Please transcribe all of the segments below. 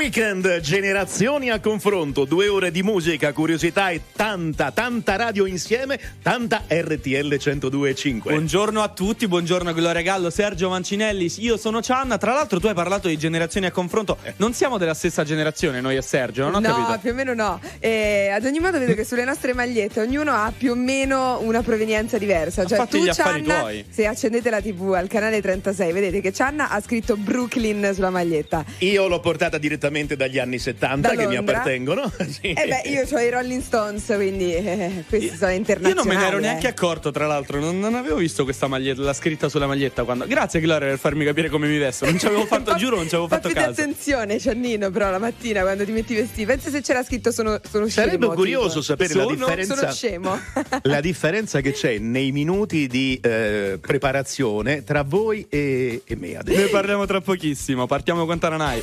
weekend, generazioni a confronto, due ore di musica, curiosità e tanta, tanta radio insieme, tanta RTL 102.5. Buongiorno a tutti, buongiorno Gloria Gallo, Sergio Mancinelli, io sono Cianna. Tra l'altro tu hai parlato di generazioni a confronto, non siamo della stessa generazione noi e Sergio, non ho no, capito. più o meno no. E ad ogni modo vedo che sulle nostre magliette ognuno ha più o meno una provenienza diversa. Cioè fatti tu, gli affari Cianna, tuoi. se accendete la TV al canale 36, vedete che Cianna ha scritto Brooklyn sulla maglietta. Io l'ho portata direttamente dagli anni 70 Da che mi appartengono. Sì. E beh, io ho i Rolling Stones, quindi eh, questi sono Io internazionali. non me ne ero eh. neanche accorto, tra l'altro, non, non avevo visto questa maglietta, la scritta sulla maglietta quando. Grazie Gloria per farmi capire come mi vesto. Non ci avevo fatto, Fa- giuro, non ci avevo fa fatto caso. attenzione, Ciannino, però la mattina quando ti metti i vestiti. Pensa se c'era scritto sono, sono Sarebbe scemo, curioso tipo. sapere la Sono- differenza. Sono scemo. La differenza che c'è nei minuti di eh, preparazione tra voi e, e me adesso. Ne parliamo tra pochissimo, partiamo con Taranai.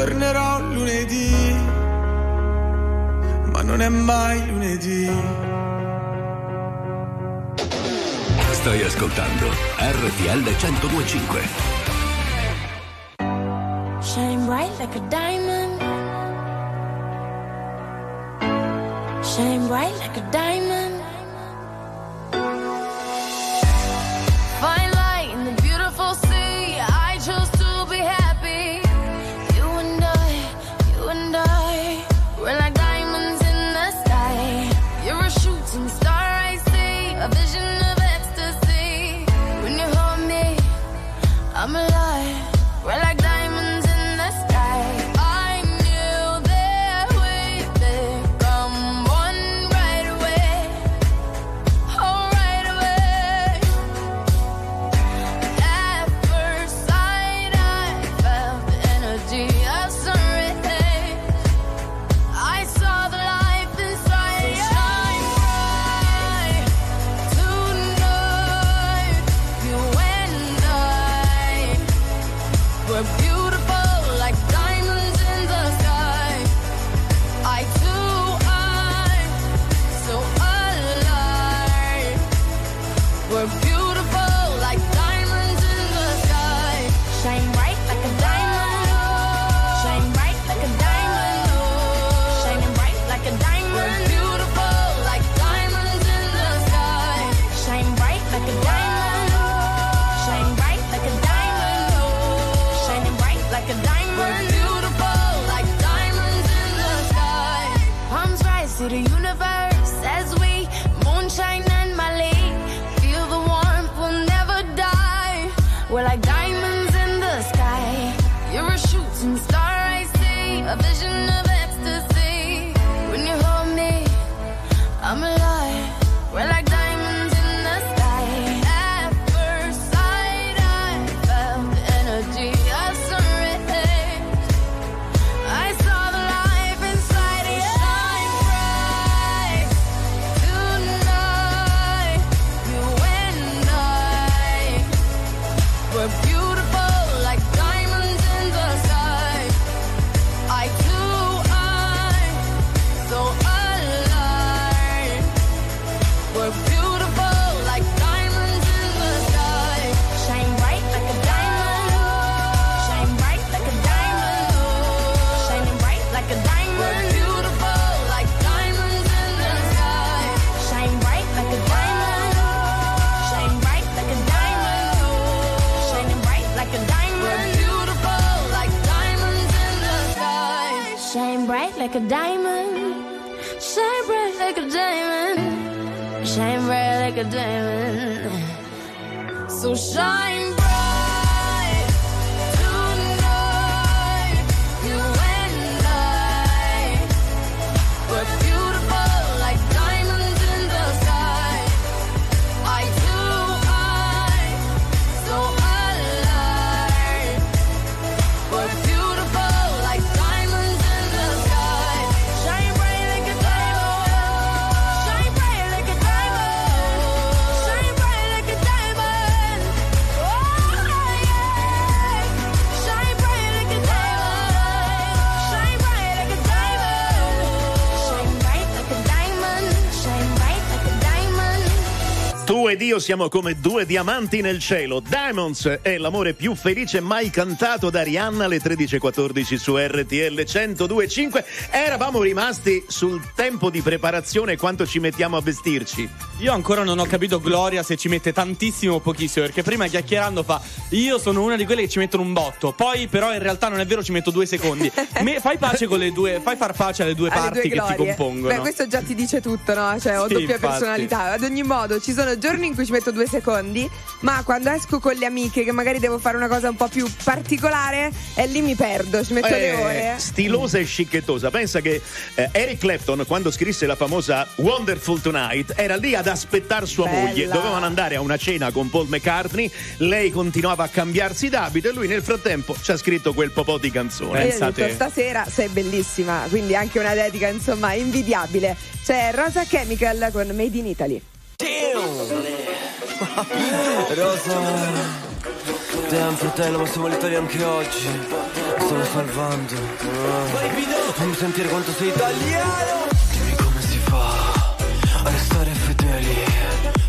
Tornerò lunedì, ma non è mai lunedì. Stai ascoltando RTL 1025. Shine bright like a diamond. Shine bright like a diamond. Diamond. Ed io siamo come due diamanti nel cielo. Diamonds è l'amore più felice mai cantato da Rihanna alle 13.14 su RTL 102.5. Eravamo rimasti sul tempo di preparazione e quanto ci mettiamo a vestirci. Io ancora non ho capito Gloria se ci mette tantissimo o pochissimo, perché prima chiacchierando fa io sono una di quelle che ci mettono un botto, poi però in realtà non è vero ci metto due secondi. Me- fai pace con le due, fai far pace alle due alle parti due che ti compongono. Beh, questo già ti dice tutto, no? Cioè, ho Sì, doppia infatti. personalità. Ad ogni modo, ci sono giorni in cui ci metto due secondi, ma quando esco con le amiche, che magari devo fare una cosa un po' più particolare, e lì mi perdo, ci metto le Eh, ore. stilosa e scicchettosa. Pensa che eh, Eric Clapton, quando scrisse la famosa Wonderful Tonight, era lì ad aspettare sua Bella. moglie. Dovevano andare a una cena con Paul McCartney. Lei continuava a cambiarsi d'abito e lui nel frattempo ci ha scritto quel po' di canzone. Pensate. detto, stasera sei bellissima, quindi anche una dedica, insomma, invidiabile. C'è Rosa Chemical con Made in Italy. Rosa Damn fratello ma siamo all'Italia anche oggi. Mi Stiamo salvando. Ah. Fammi sentire quanto sei italiano. Dimmi come si fa A restare fedeli.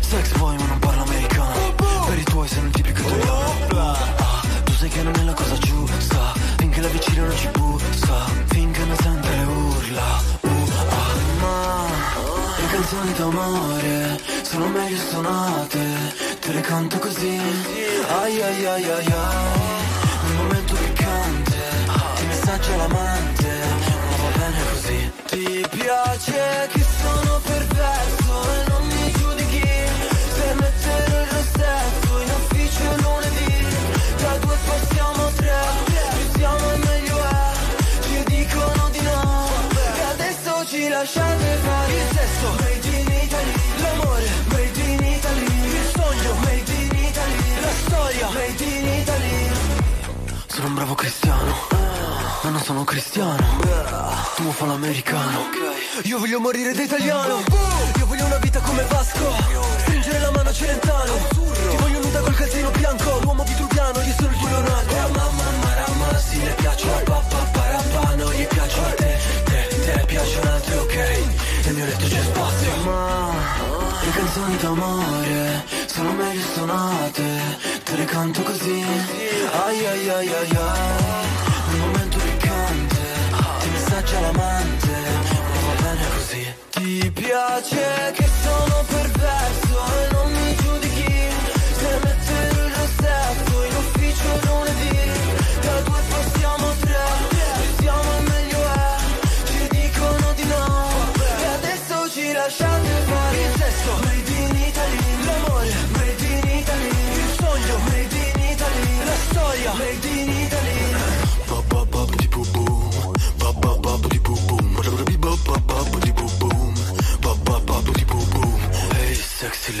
Sex boy ma non parlo americano. Per i tuoi sei un tipico italiano. Ah, Tu sai che non è la cosa giusta le canzoni d'amore sono meglio suonate, te le canto così. Ai ai ai ai ai, nel momento piccante, ti messaggia l'amante, ma va bene così. Ti piace che sono perverso e non mi giudichi, se mettere il rossetto in ufficio lunedì, da due passiamo a tre, più siamo e meglio è, ci dicono di no, e adesso ci lasciate fare Sono un bravo cristiano, ma non sono cristiano. Tu fa l'americano. Io voglio morire da italiano. Io voglio una vita come Vasco. Stringere la mano a Celentano. Ti voglio nuda col calzino bianco. L'uomo vitruviano, io sono il tuo Leonardo. Mamma, marama, sì, le piaccio a papà, parapà, gli piaccio a te. Te, te piacciono altre, ok. Nel mio letto c'è spazio. Canzoni d'amore sono meglio suonate. Te le canto così. Ai ai ai ai ai. Nel momento piccante. Ti messaggia l'amante. Ma va bene così. Ti piace che sono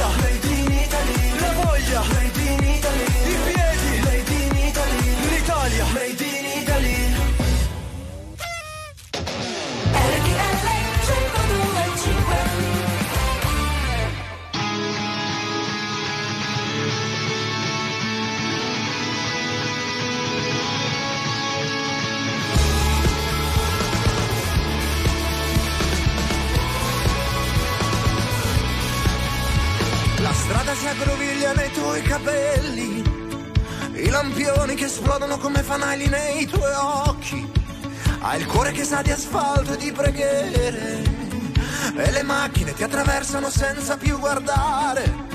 La festa strada si aggroviglia nei tuoi capelli, i lampioni che esplodono come fanali nei tuoi occhi. Hai il cuore che sa di asfalto e di preghiere, e le macchine ti attraversano senza più guardare.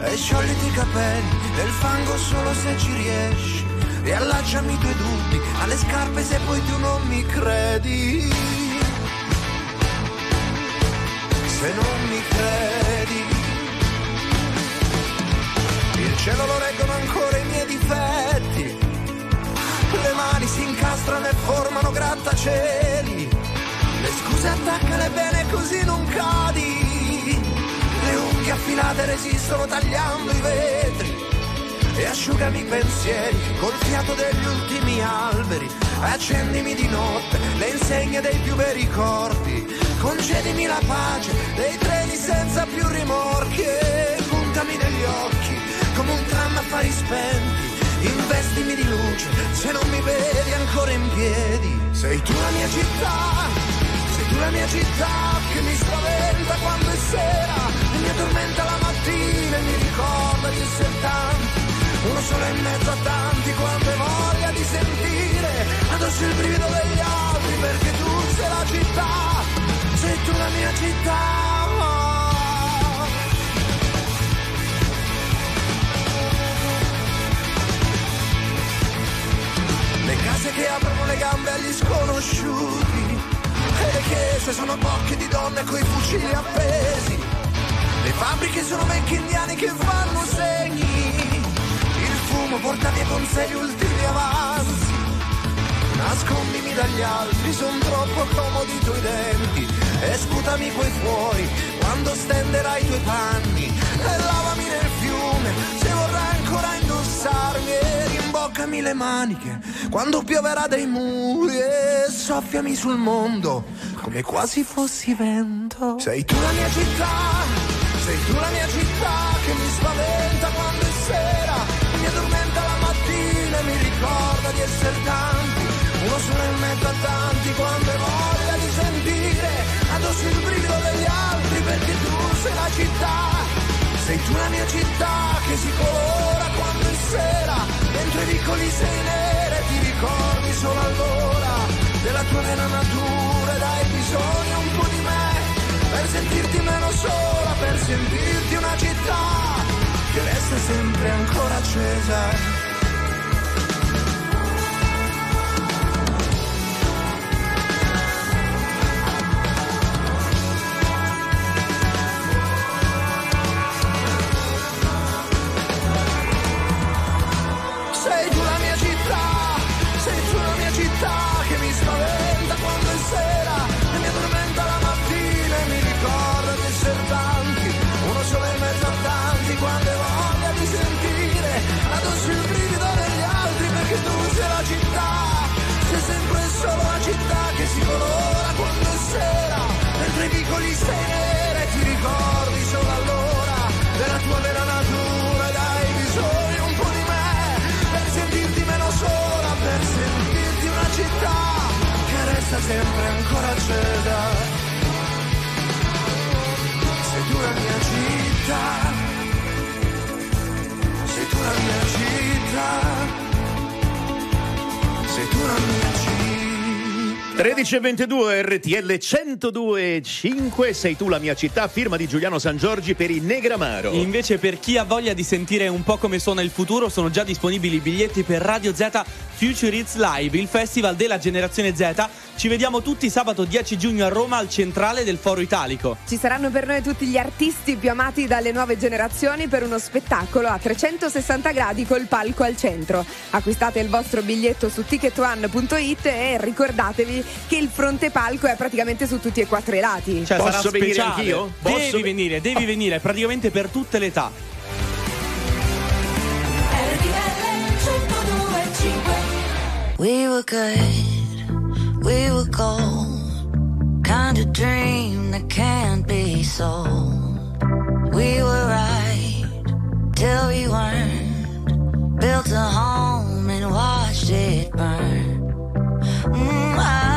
E sciogliti i capelli nel fango solo se ci riesci, e allacciami i tuoi dubbi alle scarpe se poi tu non mi credi. Se non mi credi. Cielo lo reggono ancora i miei difetti. Le mani si incastrano e formano grattacieli. Le scuse attaccale bene così non cadi. Le unghie affilate resistono tagliando i vetri. E asciugami i pensieri col fiato degli ultimi alberi. Accendimi di notte le insegne dei più bei ricordi. Concedimi la pace dei treni senza più rimorchi. Puntami negli occhi come un tram a fari spenti. Investimi di luce se non mi vedi ancora in piedi. Sei tu la mia città, sei tu la mia città che mi spaventa quando è sera e mi addormenta la mattina e mi ricorda di essere tanti. Uno solo in mezzo a tanti quando hai voglia di sentire addosso il brivido degli altri perché tu sei la città, sei tu la mia città. Case che aprono le gambe agli sconosciuti e le chiese sono bocche di donne coi fucili appesi. Le fabbriche sono vecchi indiani che fanno segni. Il fumo porta via con sé gli ultimi avanzi. Nascondimi dagli altri, son troppo comodi i tuoi denti. E sputami poi fuori quando stenderai i tuoi panni. E lavami nel fiume se vorrai ancora indossarmi. E rimboccami le maniche quando pioverà dai muri. E soffiami sul mondo come quasi fossi vento. Sei tu la mia città, sei tu la mia città che mi spaventa quando è sera. Mi addormenta la mattina e mi ricorda di essere tanti. Uno solo in mezzo a tanti quando hai voglia di sentire addosso il brivido degli altri perché tu sei la città. Sei tu la mia città che si colora quando è sera. Dentro i vicoli sei nera e ti ricordi solo allora della tua vera natura ed hai bisogno un po' di me per sentirti meno sola, per sentirti una città che resta sempre ancora accesa. Sempre ancora accesa. Sei tu la mia città, sei tu la mia città, sei tu la mia città. 13.22 RTL 102.5 sei tu la mia città firma di Giuliano San Giorgi per il Negramaro. Invece per chi ha voglia di sentire un po' come suona il futuro sono già disponibili i biglietti per Radio Z Future It's Live il festival della generazione Z. Ci vediamo tutti sabato 10 giugno a Roma al centrale del Foro Italico. Ci saranno per noi tutti gli artisti più amati dalle nuove generazioni per uno spettacolo a 360 gradi col palco al centro. Acquistate il vostro biglietto su ticketone.it e ricordatevi che il fronte palco è praticamente su tutti e quattro i lati. Cioè, Posso sarà venire anch'io? Posso devi ve- venire, devi oh. venire, praticamente per tutte le età. We were good, we were gold. Kind of dream that can't be sold. We were right till we weren't. Built a home and watched it burn. Mm, I-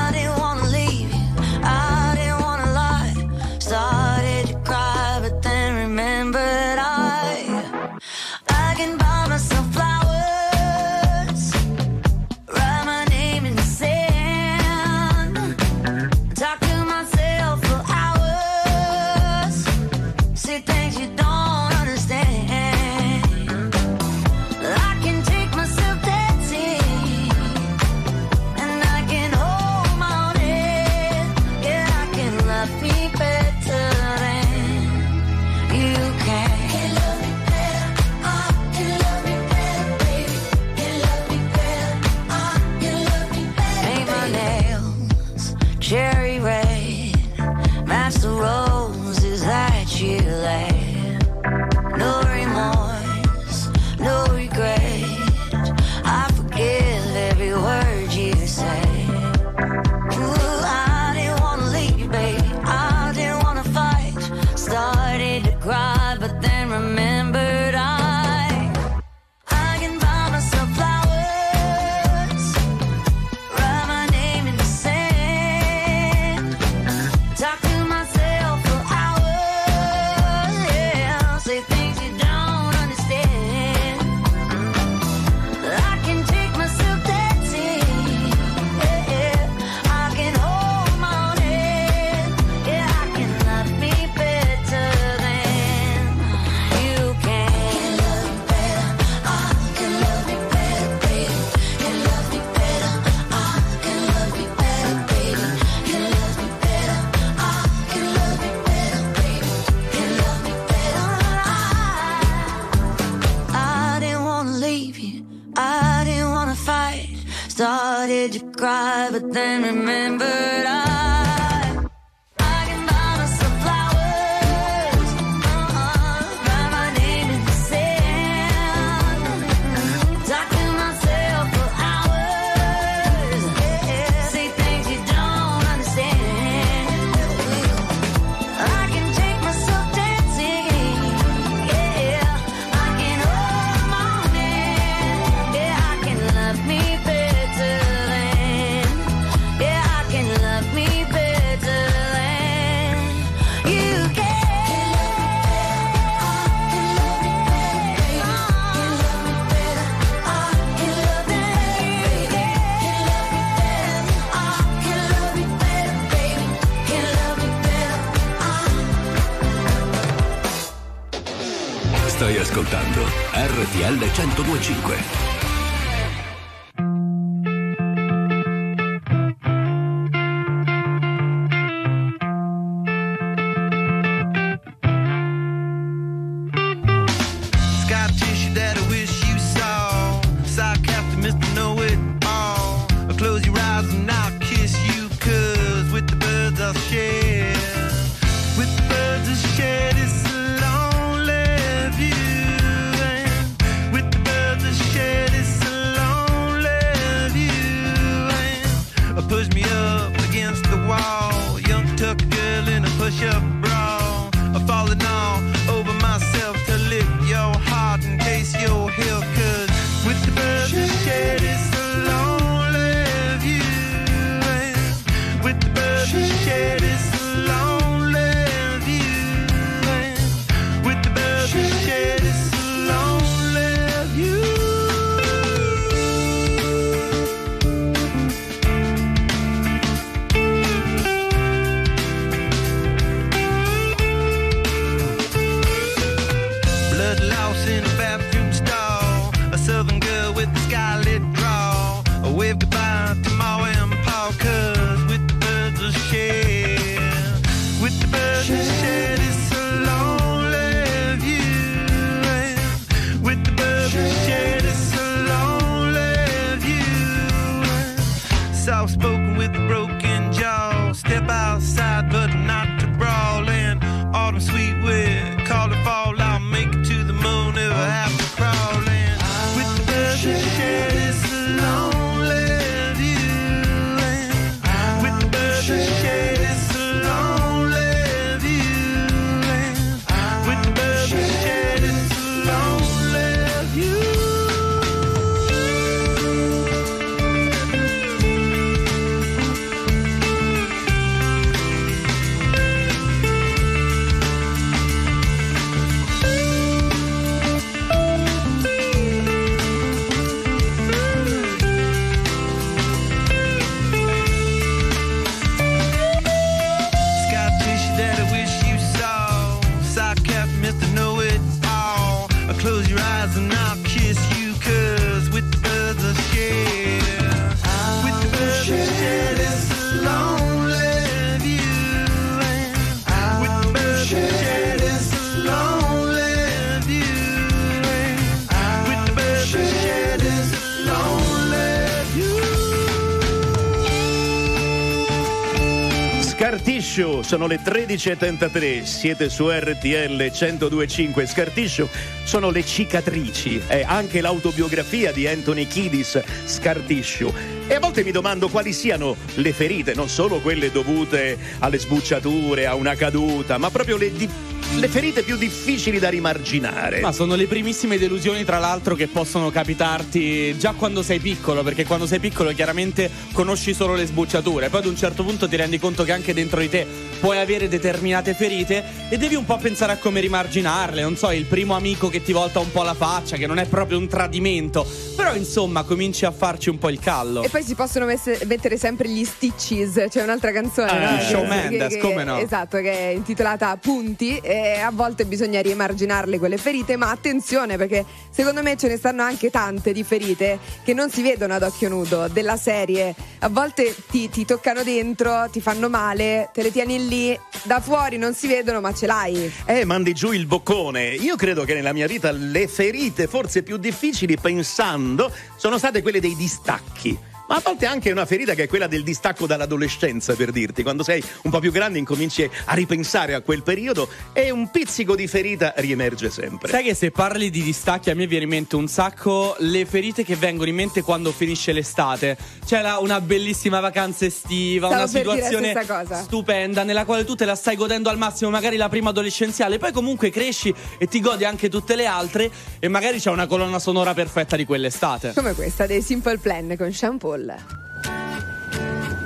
Scar Tissue, sono le 13.33, siete su RTL 1025. Scar Tissue sono le cicatrici, è anche l'autobiografia di Anthony Kiddis, Scar. E a volte mi domando quali siano le ferite, non solo quelle dovute alle sbucciature, a una caduta, ma proprio le, di- le ferite più difficili da rimarginare. Ma sono le primissime delusioni, tra l'altro, che possono capitarti già quando sei piccolo, perché quando sei piccolo chiaramente conosci solo le sbucciature, poi ad un certo punto ti rendi conto che anche dentro di te puoi avere determinate ferite e devi un po' pensare a come rimarginarle, non so, il primo amico che ti volta un po' la faccia, che non è proprio un tradimento, però insomma cominci a farci un po' il callo. E poi si possono messe- mettere sempre gli stitches, c'è un'altra canzone, Ah, no? Che- Mendes, che- come no? Esatto, che è intitolata Punti e a volte bisogna riemarginarle quelle ferite, ma attenzione perché secondo me ce ne stanno anche tante di ferite che non si vedono ad occhio nudo, della serie. A volte ti, ti toccano dentro, ti fanno male, te le tieni lì, da fuori non si vedono ma ce l'hai. Eh, mandi giù il boccone. Io credo che nella mia vita le ferite forse più difficili, pensando, sono state quelle dei distacchi. Ma a volte anche una ferita che è quella del distacco dall'adolescenza, per dirti. Quando sei un po' più grande incominci a ripensare a quel periodo e un pizzico di ferita riemerge sempre. Sai che se parli di distacchi a me viene in mente un sacco le ferite che vengono in mente quando finisce l'estate. C'è la- una bellissima vacanza estiva, Stavo una situazione stupenda nella quale tu te la stai godendo al massimo, magari la prima adolescenziale, poi comunque cresci e ti godi anche tutte le altre e magari c'è una colonna sonora perfetta di quell'estate. Come questa dei Simple Plan con Sean Paul.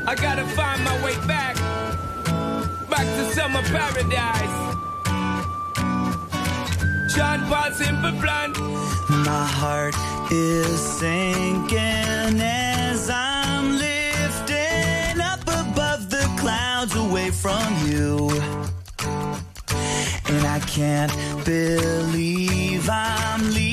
I gotta find my way back, back to summer paradise. Sean Paul Simple Plan. My heart is sinking as I'm lifting up above the clouds away from you. And I can't believe I'm leaving.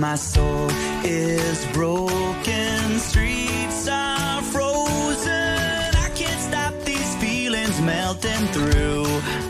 My soul is broken, streets are frozen. I can't stop these feelings melting through.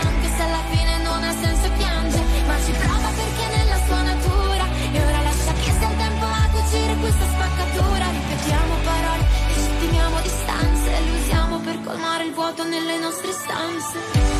anche se alla fine non ha senso piangere, ma ci prova perché nella sua natura, e ora lascia che sia il tempo a cucire questa spaccatura, ripetiamo parole e distanze, le usiamo per colmare il vuoto nelle nostre stanze.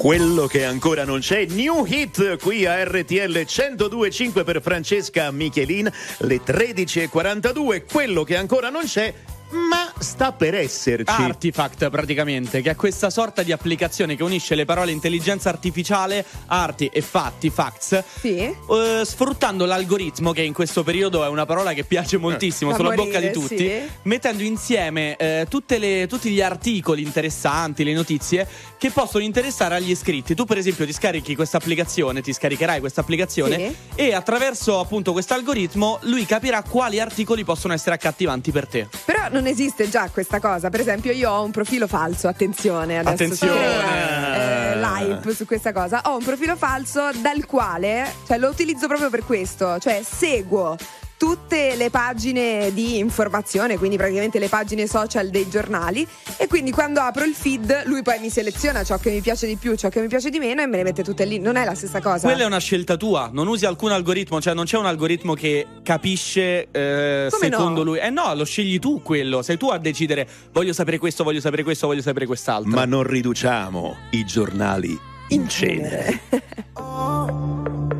quello che ancora non c'è. New hit qui a RTL 102.5 per Francesca Michelin, le 13.42, quello che ancora non c'è, ma sta per esserci. Artifact praticamente, che è questa sorta di applicazione che unisce le parole intelligenza artificiale, arti e fatti, facts, sì. eh, sfruttando l'algoritmo che in questo periodo è una parola che piace eh. moltissimo, eh. sulla morire, bocca di tutti, sì. mettendo insieme eh, le, tutti gli articoli interessanti, le notizie che possono interessare agli iscritti. Tu per esempio ti scarichi questa applicazione, ti scaricherai questa applicazione sì. e attraverso appunto questo algoritmo lui capirà quali articoli possono essere accattivanti per te. Però non esiste già questa cosa. Per esempio, io ho un profilo falso, attenzione adesso. Attenzione. Eh, l'hype su questa cosa. Ho un profilo falso dal quale, cioè lo utilizzo proprio per questo, cioè seguo tutte le pagine di informazione, quindi praticamente le pagine social dei giornali e quindi quando apro il feed lui poi mi seleziona ciò che mi piace di più, ciò che mi piace di meno e me le mette tutte lì. Non è la stessa cosa. Quella è una scelta tua, non usi alcun algoritmo, cioè non c'è un algoritmo che capisce eh, secondo no? lui. Eh no, lo scegli tu quello, sei tu a decidere voglio sapere questo, voglio sapere questo, voglio sapere quest'altro. Ma non riduciamo i giornali in cenere.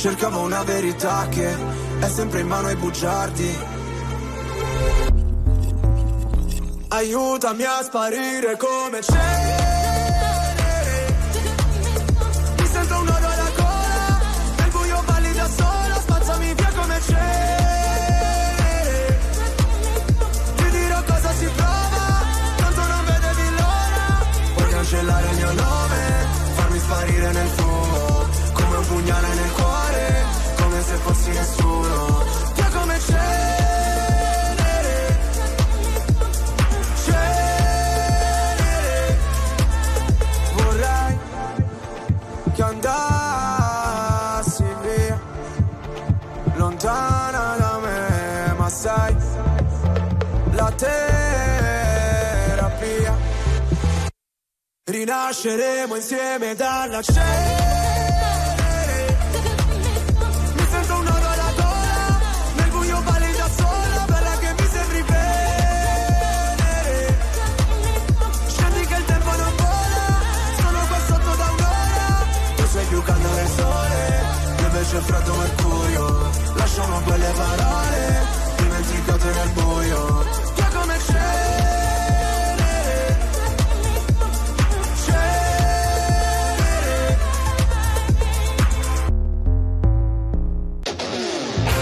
Cercavo una verità che è sempre in mano ai bugiardi. Aiutami a sparire come cenere. Rinasceremo insieme dalla cenere. Mi sento un nodo alla gola, nel buio balli da sola, che mi sembri venere. Scendi che il tempo non vola, sono qua da un'ora. Tu sei più caldo del sole, io invece freddo mercurio. Lasciamo quelle parole, dimenticate nel buio.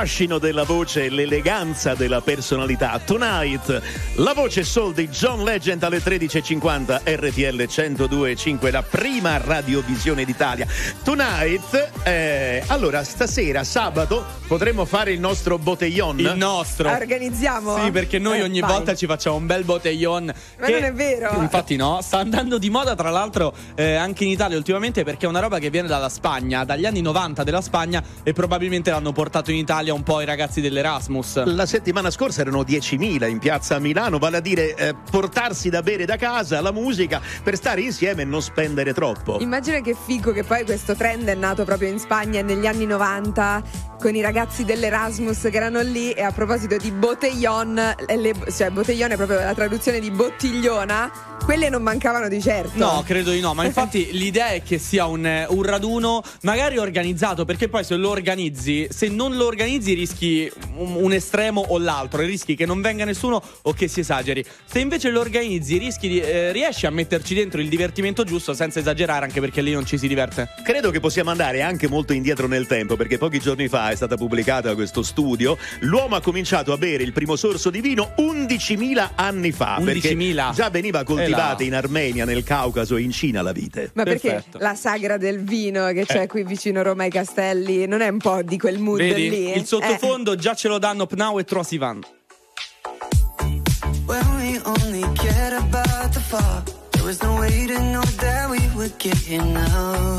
Fascino della voce e l'eleganza della personalità. Tonight, la voce soul di John Legend alle 13.50 RTL 102.5, la prima radiovisione d'Italia. Tonight, eh, allora stasera, sabato, potremmo fare il nostro botellon. Il nostro. Organizziamo? Sì, perché noi Eh, ogni vai. volta ci facciamo un bel botellon. Ma che- non è vero. Infatti, no. Sta andando di moda, tra l'altro, eh, anche in Italia ultimamente, perché è una roba che viene dalla Spagna, dagli anni 90 della Spagna, e probabilmente l'hanno portato in Italia un po' i ragazzi dell'Erasmus. La settimana scorsa erano 10.000 in piazza Milano, vale a dire eh, portarsi da bere da casa la musica per stare insieme e non spendere troppo. Immagina che figo che poi questo trend è nato proprio in Spagna negli anni 90 con i ragazzi dell'Erasmus che erano lì e a proposito di botellon, le- cioè botellone è proprio la traduzione di bottigliona, quelle non mancavano di certo. No, credo di no, ma infatti l'idea è che sia un, un raduno magari organizzato, perché poi se lo organizzi, se non lo organizzi rischi un, un estremo o l'altro, rischi che non venga nessuno o che si esageri. Se invece lo organizzi, rischi di, eh, riesci a metterci dentro il divertimento giusto senza esagerare, anche perché lì non ci si diverte. Credo che possiamo andare anche molto indietro nel tempo perché pochi giorni fa è stata pubblicata questo studio. L'uomo ha cominciato a bere il primo sorso di vino 11.000 anni fa. 11.000? Perché già veniva Eh coltivata là. in Armenia, nel Caucaso e in Cina la vite. Ma perché Perfetto. la sagra del vino che c'è Eh. qui vicino a Roma ai Castelli non è un po' di quel mood Vedi? lì? Il sottofondo già ce lo danno Pnau e Trosivan. There was no way to know that we would get here now.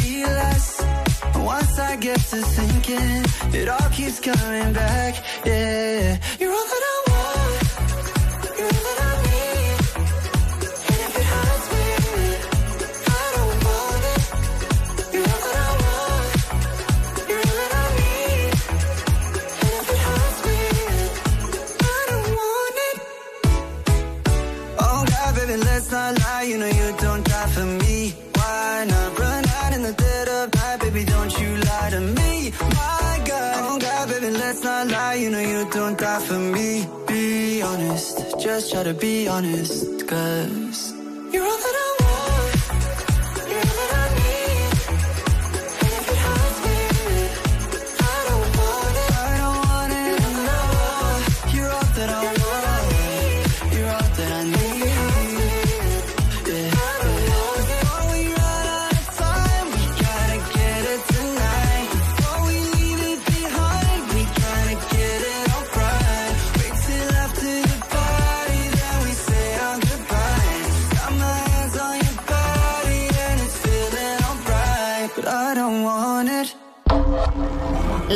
Once I get to thinking, it all keeps coming back. Yeah, you're all that I want. You're all that I need. And if it hurts me, I don't want it. You're all that I want. You're all that I need. And if it hurts me, I don't want it. Oh God, baby, let's not lie. You know you know you don't die for me. Be honest, just try to be honest Cause you're all that I want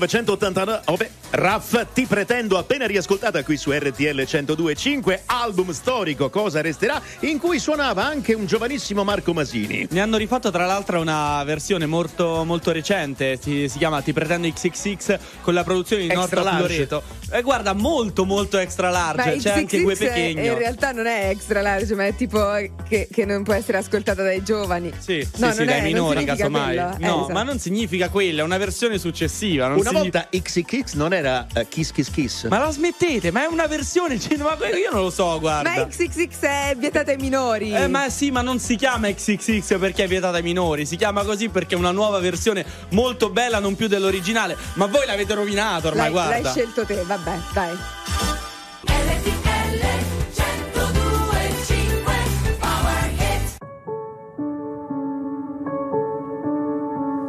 1989, Raff, ti pretendo appena riascoltata qui su RTL 102.5, album storico Cosa resterà, in cui suonava anche un giovanissimo Marco Masini. Ne hanno rifatto tra l'altro una versione molto, molto recente, si, si chiama Ti pretendo XXX con la produzione di large. Loreto. E guarda, molto molto extra large, Ma c'è anche Gue XXX Pechegno. in realtà non è extra large, ma è tipo che, che non può essere ascoltata dai giovani. Sì, No, sì, sì, dai è- minori significa casomai. quello. Eh, No, esatto. ma non significa quella, è una versione successiva. non Una signi- volta XXX non era eh, Kiss Kiss Kiss. Ma la smettete, ma è una versione, cioè, ma io non lo so, guarda. Ma XXX è vietata ai minori. Eh, ma sì, ma non si chiama XXX perché è vietata ai minori, si chiama così perché è una nuova versione molto bella, non più dell'originale. Ma voi l'avete rovinato ormai, l'hai, guarda. l'hai scelto te, vabbè, dai.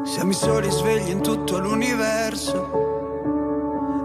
Siamo i soli svegli in tutto l'universo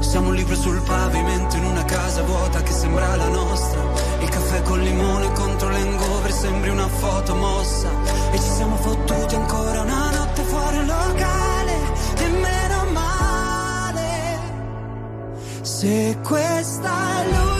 Siamo un libro sul pavimento in una casa vuota che sembra la nostra. Il caffè col limone contro l'engover sembri una foto mossa. E ci siamo fottuti ancora una notte fuori un locale. E meno male. Se questa è l'ultima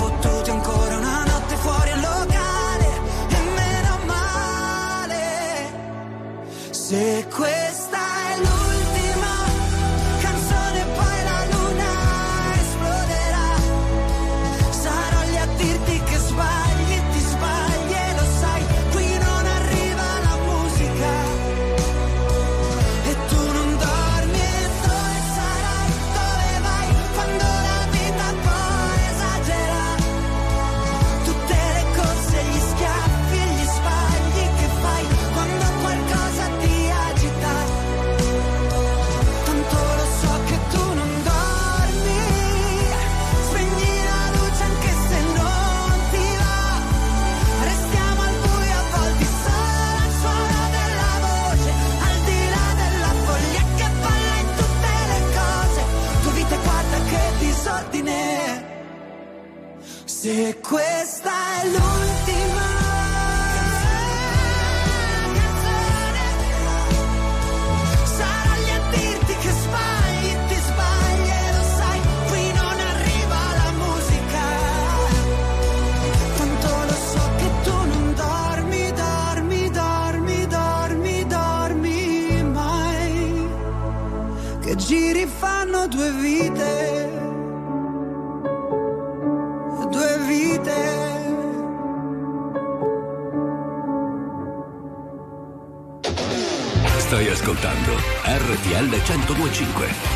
fottuti RTL 1025.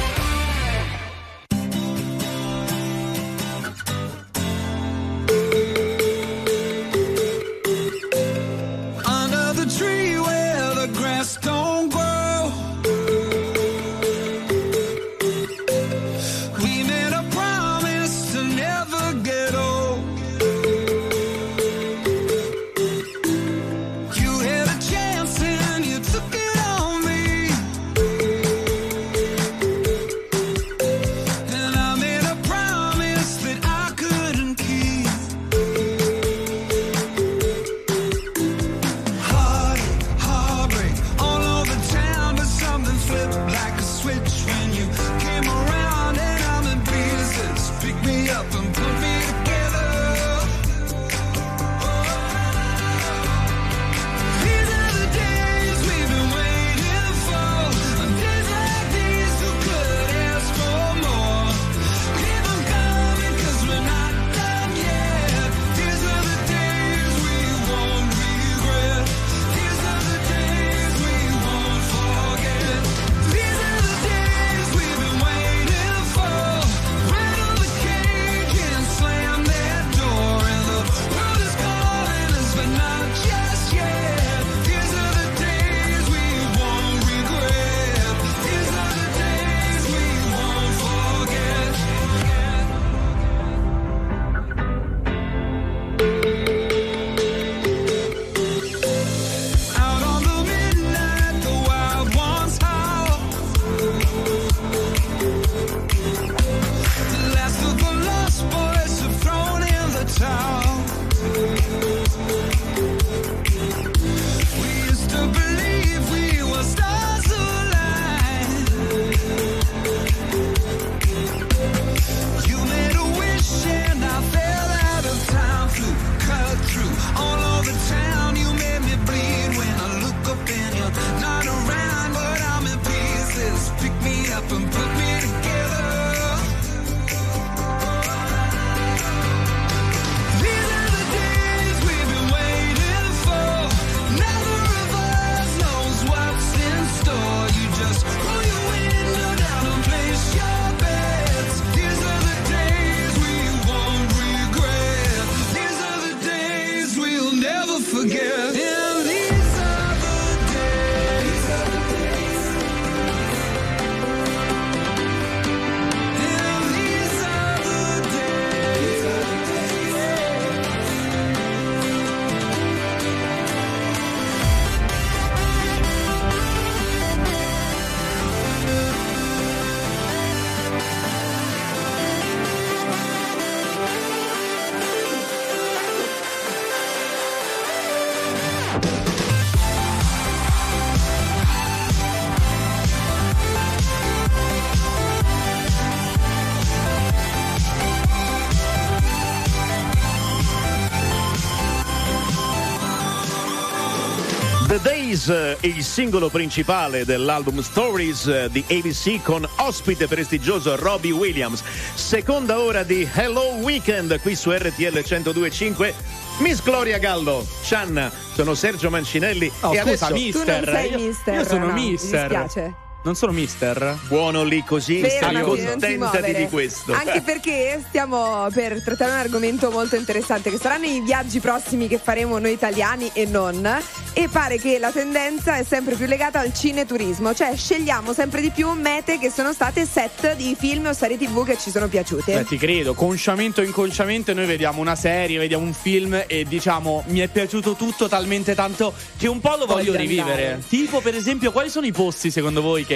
Days, eh, il singolo principale dell'album Stories eh, di ABC con ospite prestigioso Robbie Williams. Seconda ora di Hello Weekend qui su RTL 102.5. Miss Gloria Gallo, Cianna, sono Sergio Mancinelli Oh, e scusa, adesso mister. Tu non sei io, mister, io sono no, mi mister. Non sono mister? buono lì così, Fermati, non si contentati muovere. di questo. Anche perché stiamo per trattare un argomento molto interessante che saranno i viaggi prossimi che faremo noi italiani e non e pare che la tendenza è sempre più legata al cineturismo, cioè scegliamo sempre di più mete che sono state set di film o serie tv che ci sono piaciute. Eh, ti credo, consciamente o inconsciamente noi vediamo una serie, vediamo un film e diciamo mi è piaciuto tutto talmente tanto che un po' lo voglio Voglio rivivere. Tipo per esempio quali sono i posti secondo voi che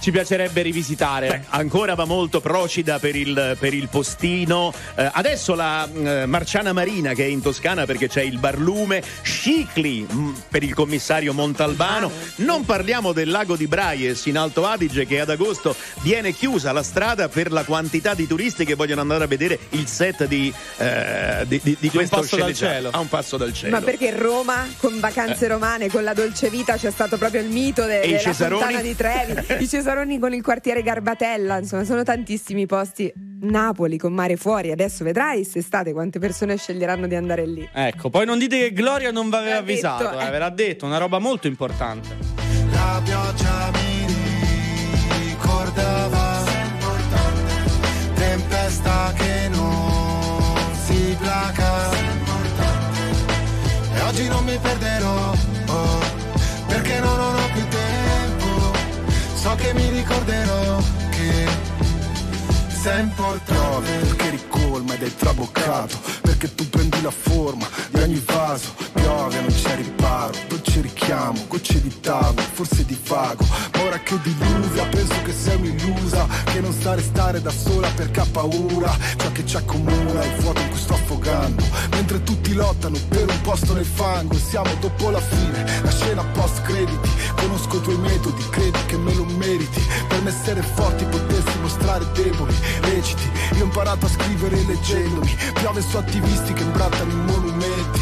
ci piacerebbe rivisitare? Beh, ancora va molto procida per il, per il postino. Eh, adesso la eh, Marciana Marina che è in Toscana perché c'è il barlume, Scicli mh, per il commissario Montalbano. Non parliamo del lago di Braies in Alto Adige che ad agosto viene chiusa la strada per la quantità di turisti che vogliono andare a vedere il set di, eh, di, di- di questo sceneggiato. A un passo dal cielo. Ma perché Roma con Eh. vacanze romane, con la dolce vita c'è stato proprio il mito de- della Cesaroni? fontana di Trevi, i Cesaroni con il quartiere Garbatella, insomma sono tantissimi posti. Napoli con mare fuori, adesso vedrai quest'estate quante persone sceglieranno di andare lì. Ecco, poi non dite che Gloria non vi aveva L'ha detto, avvisato, eh, eh. ve l'ha detto, una roba molto importante. La pioggia mi ricordava Tempesta che non si placa E oggi non mi perderò oh, Perché non ho più tempo So che mi ricorderò che sei importante Perché ricolma ed è traboccato. Perché tu prendi la forma di ogni vaso. Piove, non c'è riparo Dolce richiamo, gocce di tavolo Forse di vago Ma ora che diluvia penso che sei un'illusa Che non sta a restare da sola perché ha paura. Ciò che ci accomuna è il vuoto in cui sto affogando. Mentre tutti lottano per un posto nel fango Siamo dopo la fine, la scena post crediti. Conosco i tuoi metodi, credi che me lo meriti. Per me essere forti potessi mostrare deboli Reciti, io ho imparato a scrivere leggendomi. Piove su attivisti che imbrattano i monumenti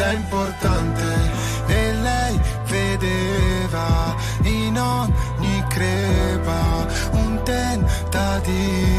sei importante E lei vedeva in ogni crepa Un tentativo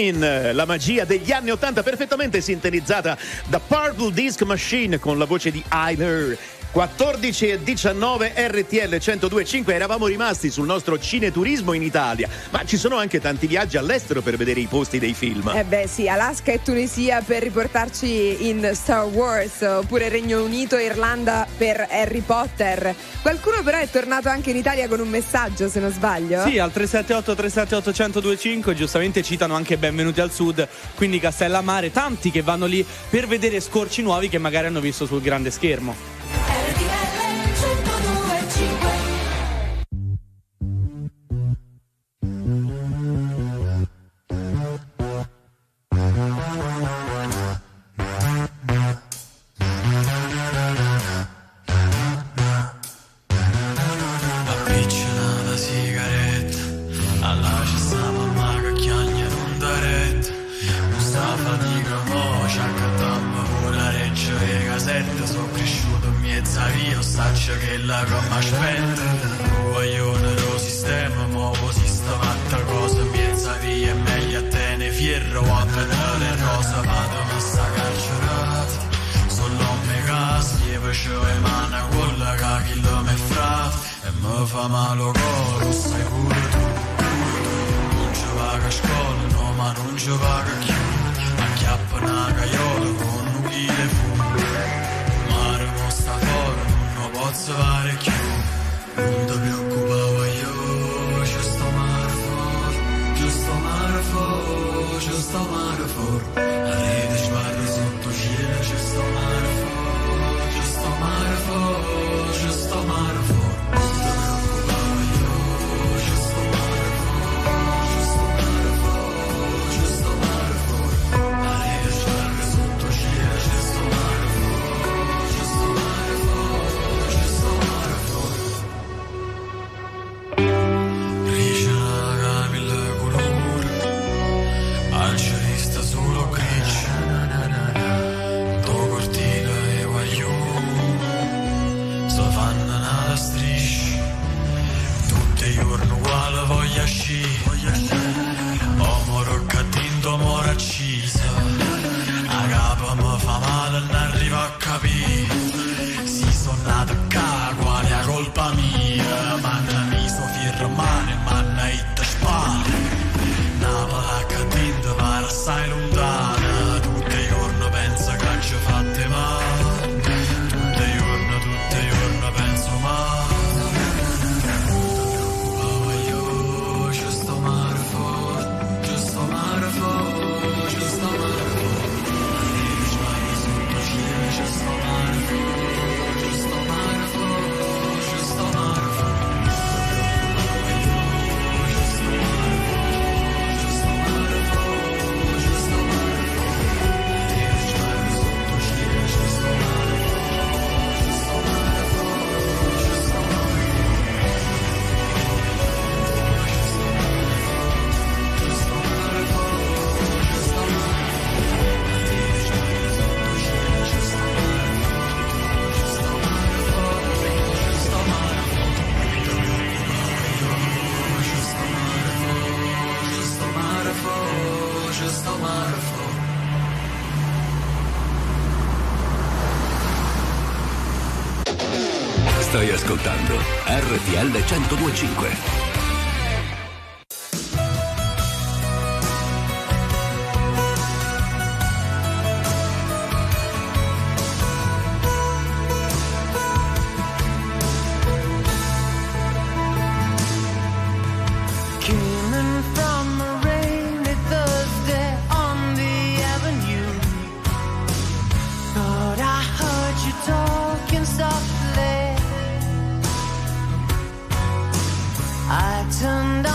Dopamine, la magia degli anni 80 perfettamente sintonizzata da Purple Disc Machine con la voce di Eiler. 14 e 19 RTL 1025 eravamo rimasti sul nostro cineturismo in Italia, ma ci sono anche tanti viaggi all'estero per vedere i posti dei film. Eh beh sì, Alaska e Tunisia per riportarci in Star Wars, oppure Regno Unito e Irlanda per Harry Potter. Qualcuno però è tornato anche in Italia con un messaggio, se non sbaglio. Sì, al 378 378 1025 giustamente citano anche Benvenuti al Sud, quindi Castellammare, tanti che vanno lì per vedere scorci nuovi che magari hanno visto sul grande schermo. Fierro a vedere rosa vado ma sta carcerata Solo me casti e facevo le mani con la che lo me frate e mi fa male lo coro, sai pure tu. Non ci vaga a scuola, no ma non ci vaga più Acchiappa una caiola con un chile fu. Mare mo sta fuori, non posso fare più Non ti preoccupare fuori, ci turned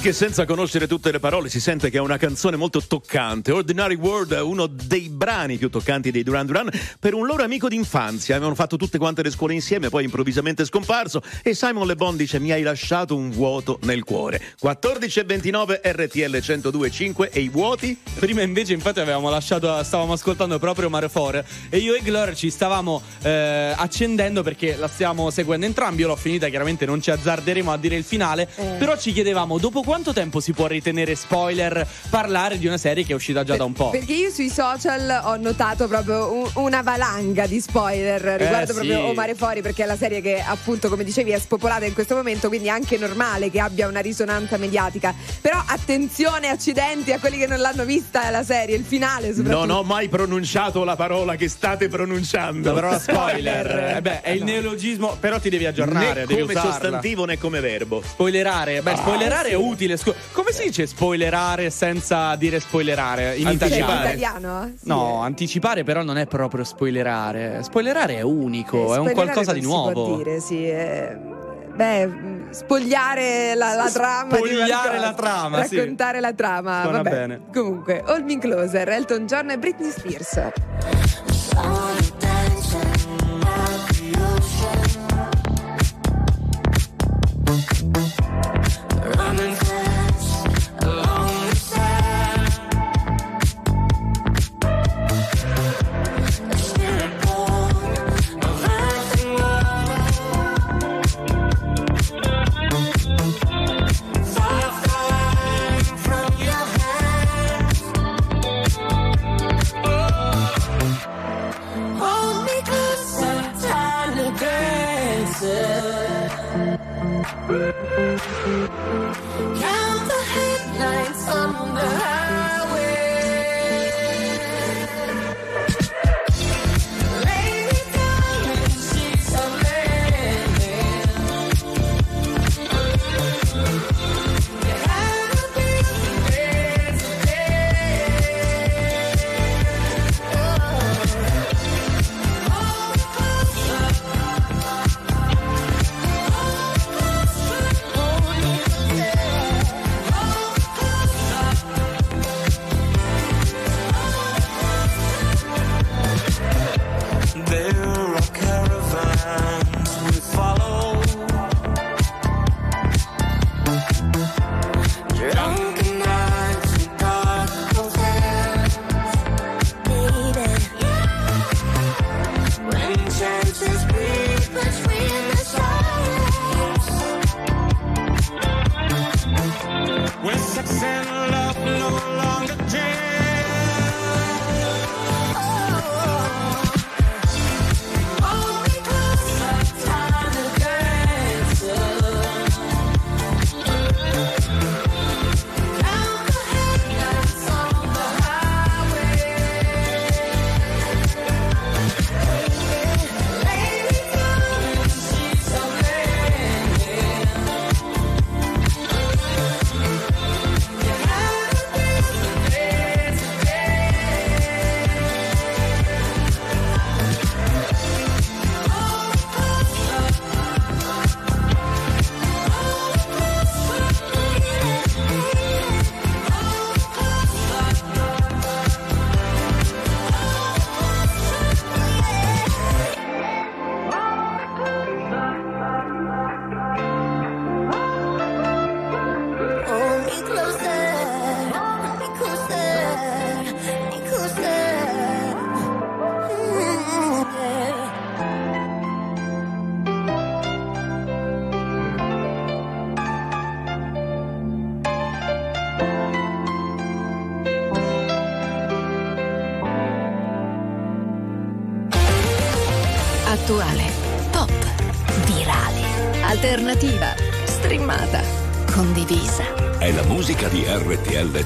Anche senza conoscere tutte le parole si sente che è una canzone molto toccante. Ordinary World è uno dei brani più toccanti dei Duran Duran per un loro amico d'infanzia. Avevano fatto tutte quante le scuole insieme, poi improvvisamente è scomparso e Simon Le Bon dice mi hai lasciato un vuoto nel cuore. 14.29 RTL 102.5 e i vuoti? Prima invece infatti avevamo lasciato, stavamo ascoltando proprio Marefore e io e Gloria ci stavamo eh, accendendo perché la stiamo seguendo entrambi, io l'ho finita, chiaramente non ci azzarderemo a dire il finale, Eh. però ci chiedevamo dopo quanto tempo si può ritenere spoiler parlare di una serie che è uscita già da un po'? Perché io sui social ho notato proprio un- una valanga di spoiler riguardo sì. proprio Omare Fori, perché è la serie che appunto, come dicevi, è spopolata in questo momento, quindi è anche normale che abbia una risonanza mediatica. Però attenzione, accidenti a quelli che non l'hanno vista la serie, il finale soprattutto. Non ho mai pronunciato la parola che state pronunciando. La parola spoiler, eh beh, è il neologismo, però ti devi aggiornare, né devi come usarla. sostantivo né come verbo. Spoilerare, beh, Ah, spoilerare sì. è utile. Scu- come si dice spoilerare senza dire spoilerare in Cioè, in italiano? italiano? Sì. No, anticipare però non è proprio spoilerare. Spoilerare è unico, è un qualcosa di non si può nuovo. dire, sì. eh, beh, spogliare la, la trama. Spogliare la trama, sì. Raccontare la trama. Suona vabbè. bene. Comunque, Hold Me Closer, Elton John e Britney Spears.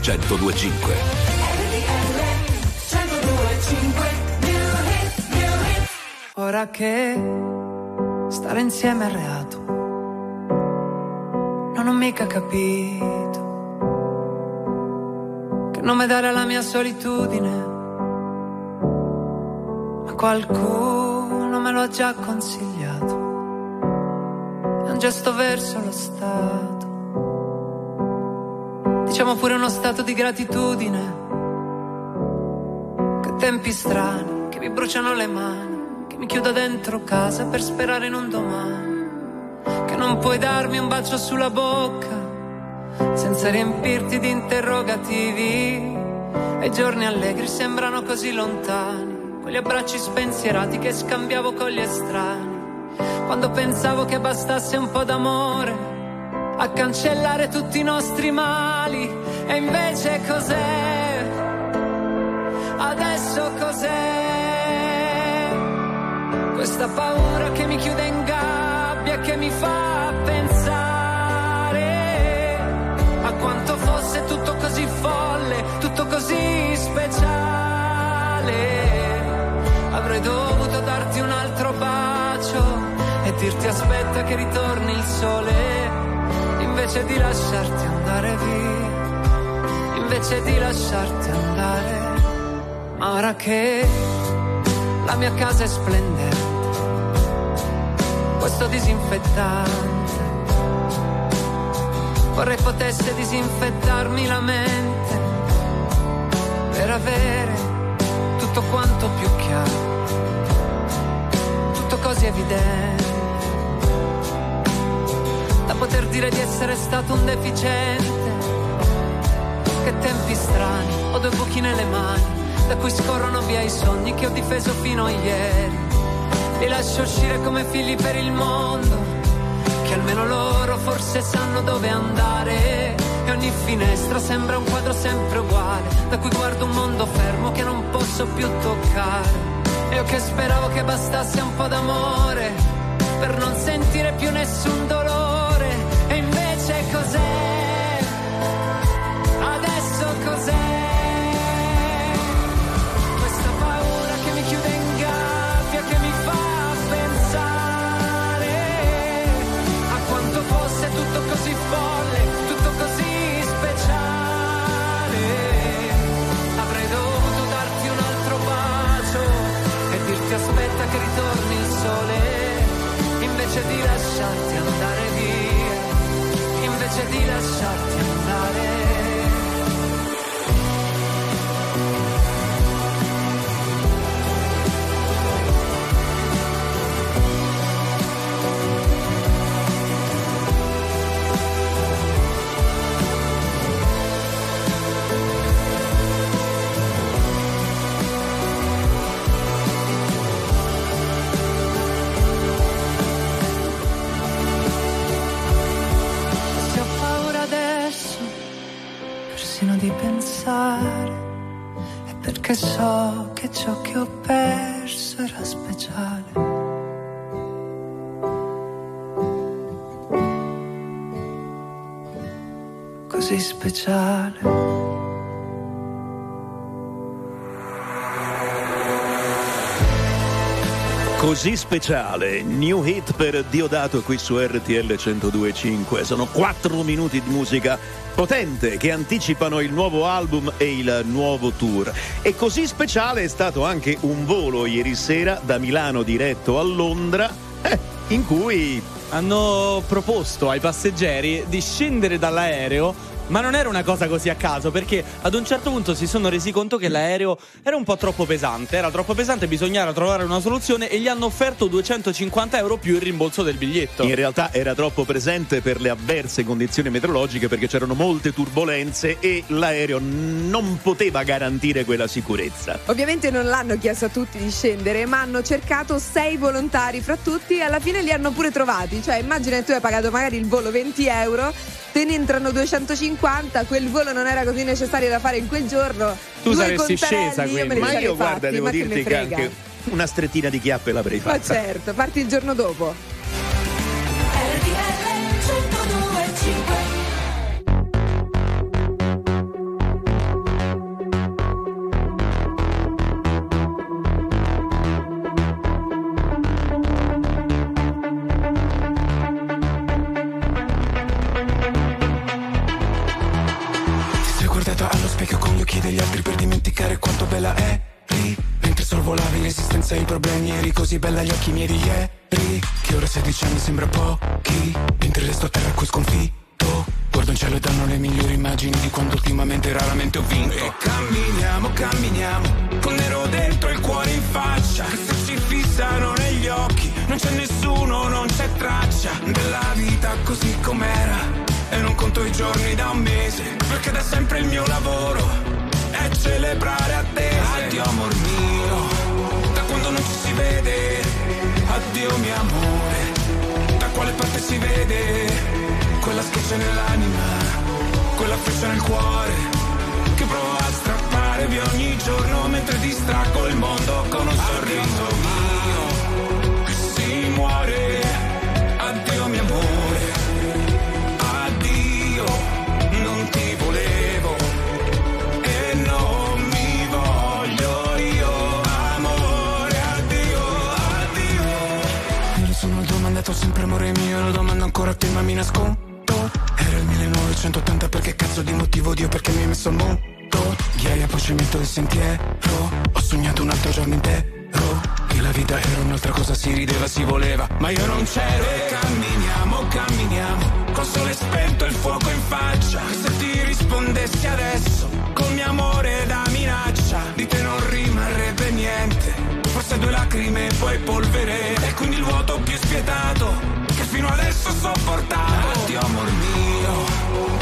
1025. Ora che stare insieme è reato, non ho mica capito che nome dare alla mia solitudine, ma qualcuno me lo ha già consigliato. È un gesto verso lo Stato, diciamo pure uno stato di gratitudine. Che tempi strani che mi bruciano le mani, che mi chiudo dentro casa per sperare in un domani. Che non puoi darmi un bacio sulla bocca senza riempirti di interrogativi. E giorni allegri sembrano così lontani, quegli abbracci spensierati che scambiavo con gli estranei. Quando pensavo che bastasse un po' d'amore a cancellare tutti i nostri mali, e invece cos'è? Adesso cos'è? Questa paura che mi chiude in gabbia, che mi fa pensare a quanto fosse tutto così folle, tutto così speciale. Avrei dovuto darti un altro bacio e dirti aspetta che ritorni il sole, invece di lasciarti andare via, invece di lasciarti andare. Ma ora che la mia casa è splendente, questo disinfettante vorrei potesse disinfettarmi la mente per avere tutto quanto più chiaro, tutto così evidente, poter dire di essere stato un deficiente. Che tempi strani, ho due buchi nelle mani, da cui scorrono via i sogni che ho difeso fino a ieri. Li lascio uscire come figli per il mondo, che almeno loro forse sanno dove andare. E ogni finestra sembra un quadro sempre uguale, da cui guardo un mondo fermo che non posso più toccare. Io che speravo che bastasse un po' d'amore, per non sentire più nessun dolore. Sole, invece di lasciarti andare via, invece di lasciarti andare. Pensare, è perché so che ciò che ho perso era speciale. Così speciale. Così speciale, new hit per Diodato qui su RTL 102.5. Sono 4 minuti di musica potente che anticipano il nuovo album e il nuovo tour. E così speciale è stato anche un volo ieri sera da Milano diretto a Londra, eh, in cui hanno proposto ai passeggeri di scendere dall'aereo. Ma non era una cosa così a caso, perché ad un certo punto si sono resi conto che l'aereo era un po' troppo pesante. Era troppo pesante, bisognava trovare una soluzione e gli hanno offerto 250 euro più il rimbolso del biglietto. In realtà era troppo presente per le avverse condizioni meteorologiche perché c'erano molte turbulenze e l'aereo non poteva garantire quella sicurezza. Ovviamente non l'hanno chiesto a tutti di scendere, ma hanno cercato sei volontari fra tutti e alla fine li hanno pure trovati. Cioè, immagina che tu hai pagato magari il volo 20 euro, te ne entrano 250, quel volo non era così necessario da fare in quel giorno. Tu Due saresti scesa, quindi. Ma io guarda, fatti, devo ma che dirti che frega. anche una strettina di chiappe l'avrei Ma fatta. certo, parti il giorno dopo. Bella agli occhi miei di ieri vede Quella schiaccia nell'anima Quella freccia nel cuore Che provo a strappare via ogni giorno Mentre distraggo il mondo con un sorriso mio. Si muore ma mi nascondo. Era il 1980 perché cazzo di motivo Dio perché mi hai messo al mondo. Ghiaia poi cemento il sentiero, ho sognato un altro giorno intero. Che la vita era un'altra cosa, si rideva, si voleva, ma io non c'ero. E camminiamo, camminiamo, col sole spento e il fuoco in faccia. E se ti rispondessi adesso, con mio amore da minaccia, di te non rimarrebbe niente. Forse due lacrime e poi polvere. E quindi il vuoto più spietato, fino adesso ho sopportato. Addio amor mio,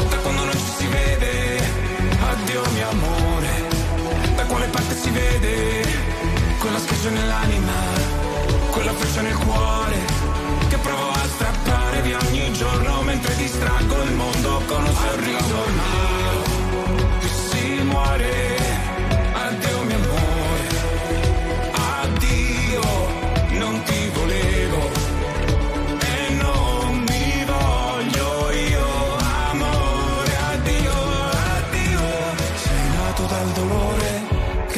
da quando non ci si vede. Addio mio amore, da quale parte si vede? Quella schiaccia nell'anima, quella freccia nel cuore, che provo a strappare via ogni giorno mentre distraggo il mondo con un sorriso mio. Si muore,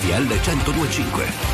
RTL 1025.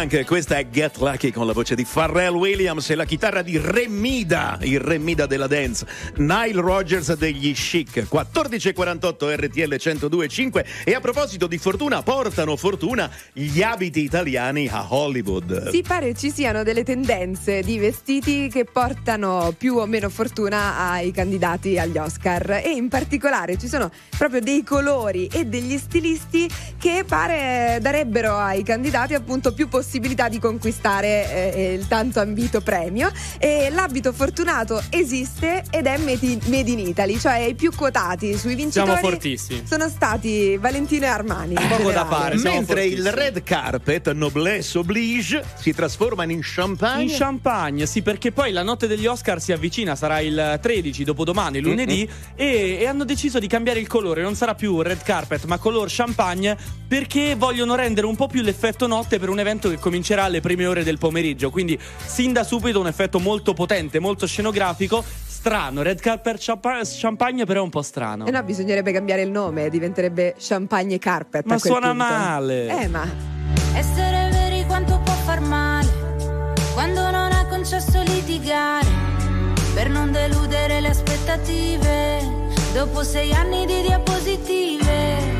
Funk, questa è Get Lucky con la voce di Pharrell Williams e la chitarra di Remida, il Remida della dance, Nile Rogers degli Chic, 14.48 RTL 102.5 e a proposito di fortuna, portano fortuna gli abiti italiani a Hollywood. Si pare ci siano delle tendenze di vestiti che portano più o meno fortuna ai candidati agli Oscar. E in particolare ci sono proprio dei colori e degli stilisti che pare darebbero ai candidati appunto più possibilità di conquistare eh, il tanto ambito premio e l'abito fortunato esiste ed è made in Italy, cioè i più quotati sui vincitori siamo fortissimi. sono stati Valentino e Armani. Poco da fare, mentre il red carpet noblesse oblige si trasforma in champagne. In champagne, sì, perché poi la notte degli Oscar si avvicina, sarà il 13 dopodomani, lunedì mm-hmm. e, e hanno deciso di cambiare il colore, non sarà più red carpet, ma color champagne perché vogliono rendere un po' più l'effetto notte per un evento che comincerà alle prime ore del pomeriggio. Quindi, sin da subito, un effetto molto potente, molto scenografico. Strano, Red Carpet Champagne, però è un po' strano. Eh no, bisognerebbe cambiare il nome, diventerebbe Champagne Carpet. Ma suona punto. male. Eh, ma. Essere veri quanto può far male quando non ha concesso litigare per non deludere le aspettative dopo sei anni di diapositive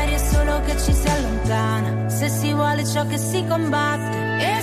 Magari è solo che ci si allontana, se si vuole ciò che si combatte. E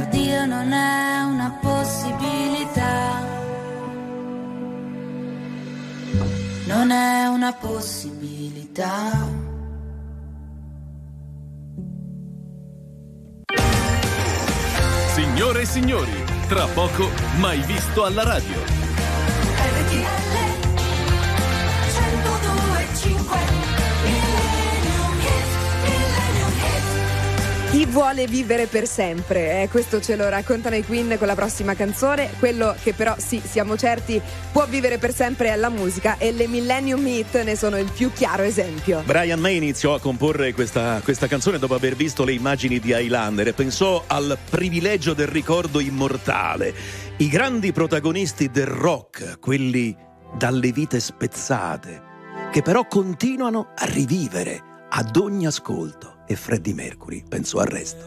L'addio non è una possibilità. Non è una possibilità. Signore e signori, tra poco mai visto alla radio. Vuole vivere per sempre? Eh, questo ce lo raccontano i Queen con la prossima canzone. Quello che però sì, siamo certi può vivere per sempre è la musica e le Millennium Hit ne sono il più chiaro esempio. Brian May iniziò a comporre questa, questa canzone dopo aver visto le immagini di Highlander e pensò al privilegio del ricordo immortale. I grandi protagonisti del rock, quelli dalle vite spezzate, che però continuano a rivivere ad ogni ascolto. E Freddie Mercury pensò al resto.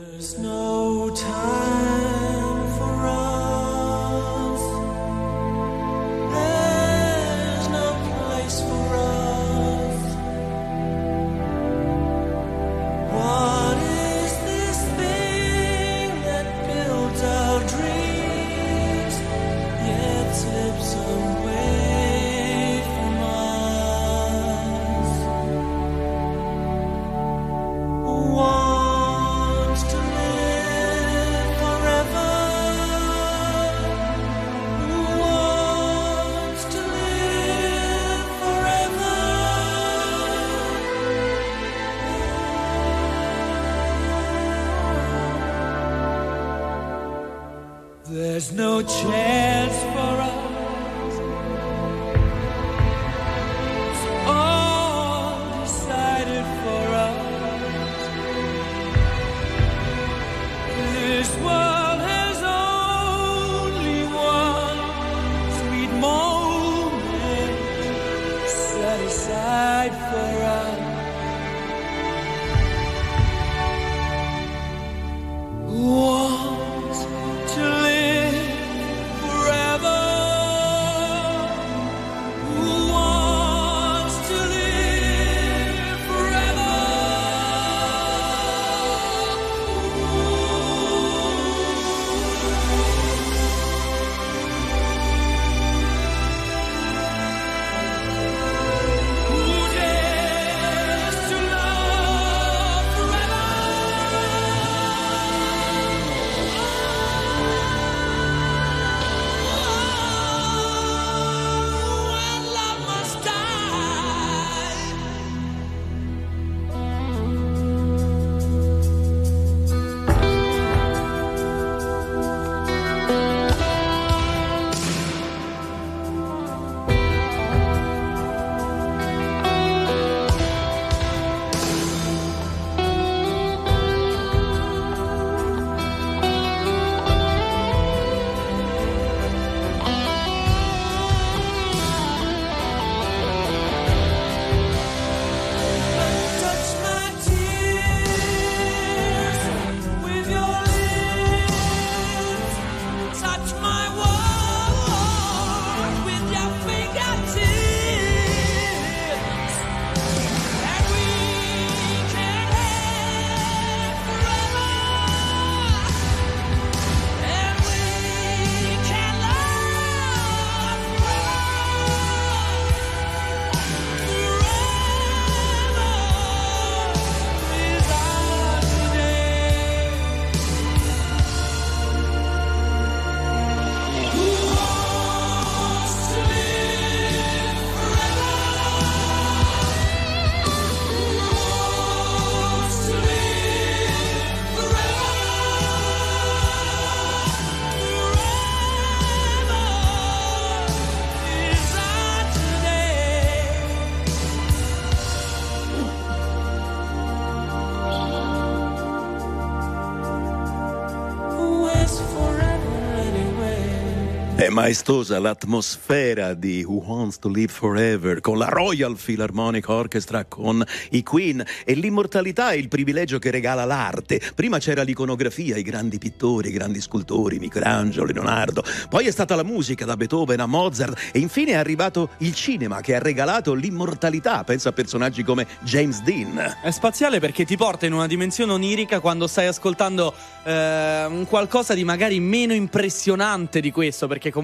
Maestosa l'atmosfera di Who Wants to Live Forever con la Royal Philharmonic Orchestra, con i Queen e l'immortalità è il privilegio che regala l'arte. Prima c'era l'iconografia, i grandi pittori, i grandi scultori, Michelangelo, Leonardo. Poi è stata la musica da Beethoven a Mozart e infine è arrivato il cinema che ha regalato l'immortalità. Pensa a personaggi come James Dean. È spaziale perché ti porta in una dimensione onirica quando stai ascoltando eh, qualcosa di magari meno impressionante di questo, perché comunque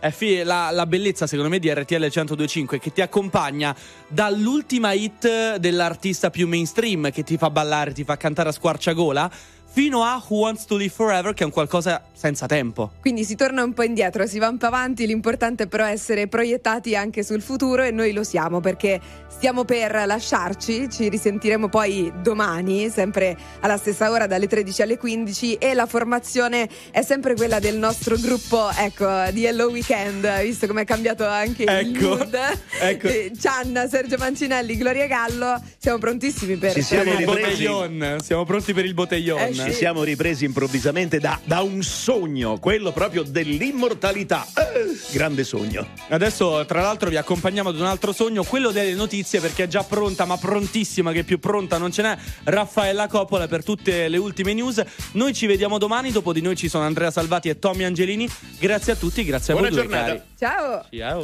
è fi- la, la bellezza secondo me di RTL 1025 che ti accompagna dall'ultima hit dell'artista più mainstream che ti fa ballare, ti fa cantare a squarciagola, fino a Who Wants to Live Forever che è un qualcosa senza tempo. Quindi si torna un po' indietro, si va un po' avanti, l'importante però è essere proiettati anche sul futuro e noi lo siamo perché stiamo per lasciarci, ci risentiremo poi domani, sempre alla stessa ora dalle 13 alle 15 e la formazione è sempre quella del nostro gruppo, ecco, di Hello Weekend, visto come è cambiato anche il Ecco, mood. ecco. Eh, Gianna, Sergio Mancinelli, Gloria Gallo, siamo prontissimi per Ci siamo Il tornare. ripresi. botteglion, siamo pronti per il botteglion. Ci siamo ripresi improvvisamente da, da un sogno, quello proprio dell'immortalità. Eh, grande sogno. Adesso, tra l'altro, vi accompagniamo ad un altro sogno, quello delle notizie, perché è già pronta, ma prontissima, che più pronta non ce n'è. Raffaella Coppola per tutte le ultime news. Noi ci vediamo domani. Dopo di noi ci sono Andrea Salvati e Tommy Angelini. Grazie a tutti, grazie a Buona voi due giornata. cari. Ciao! Ciao.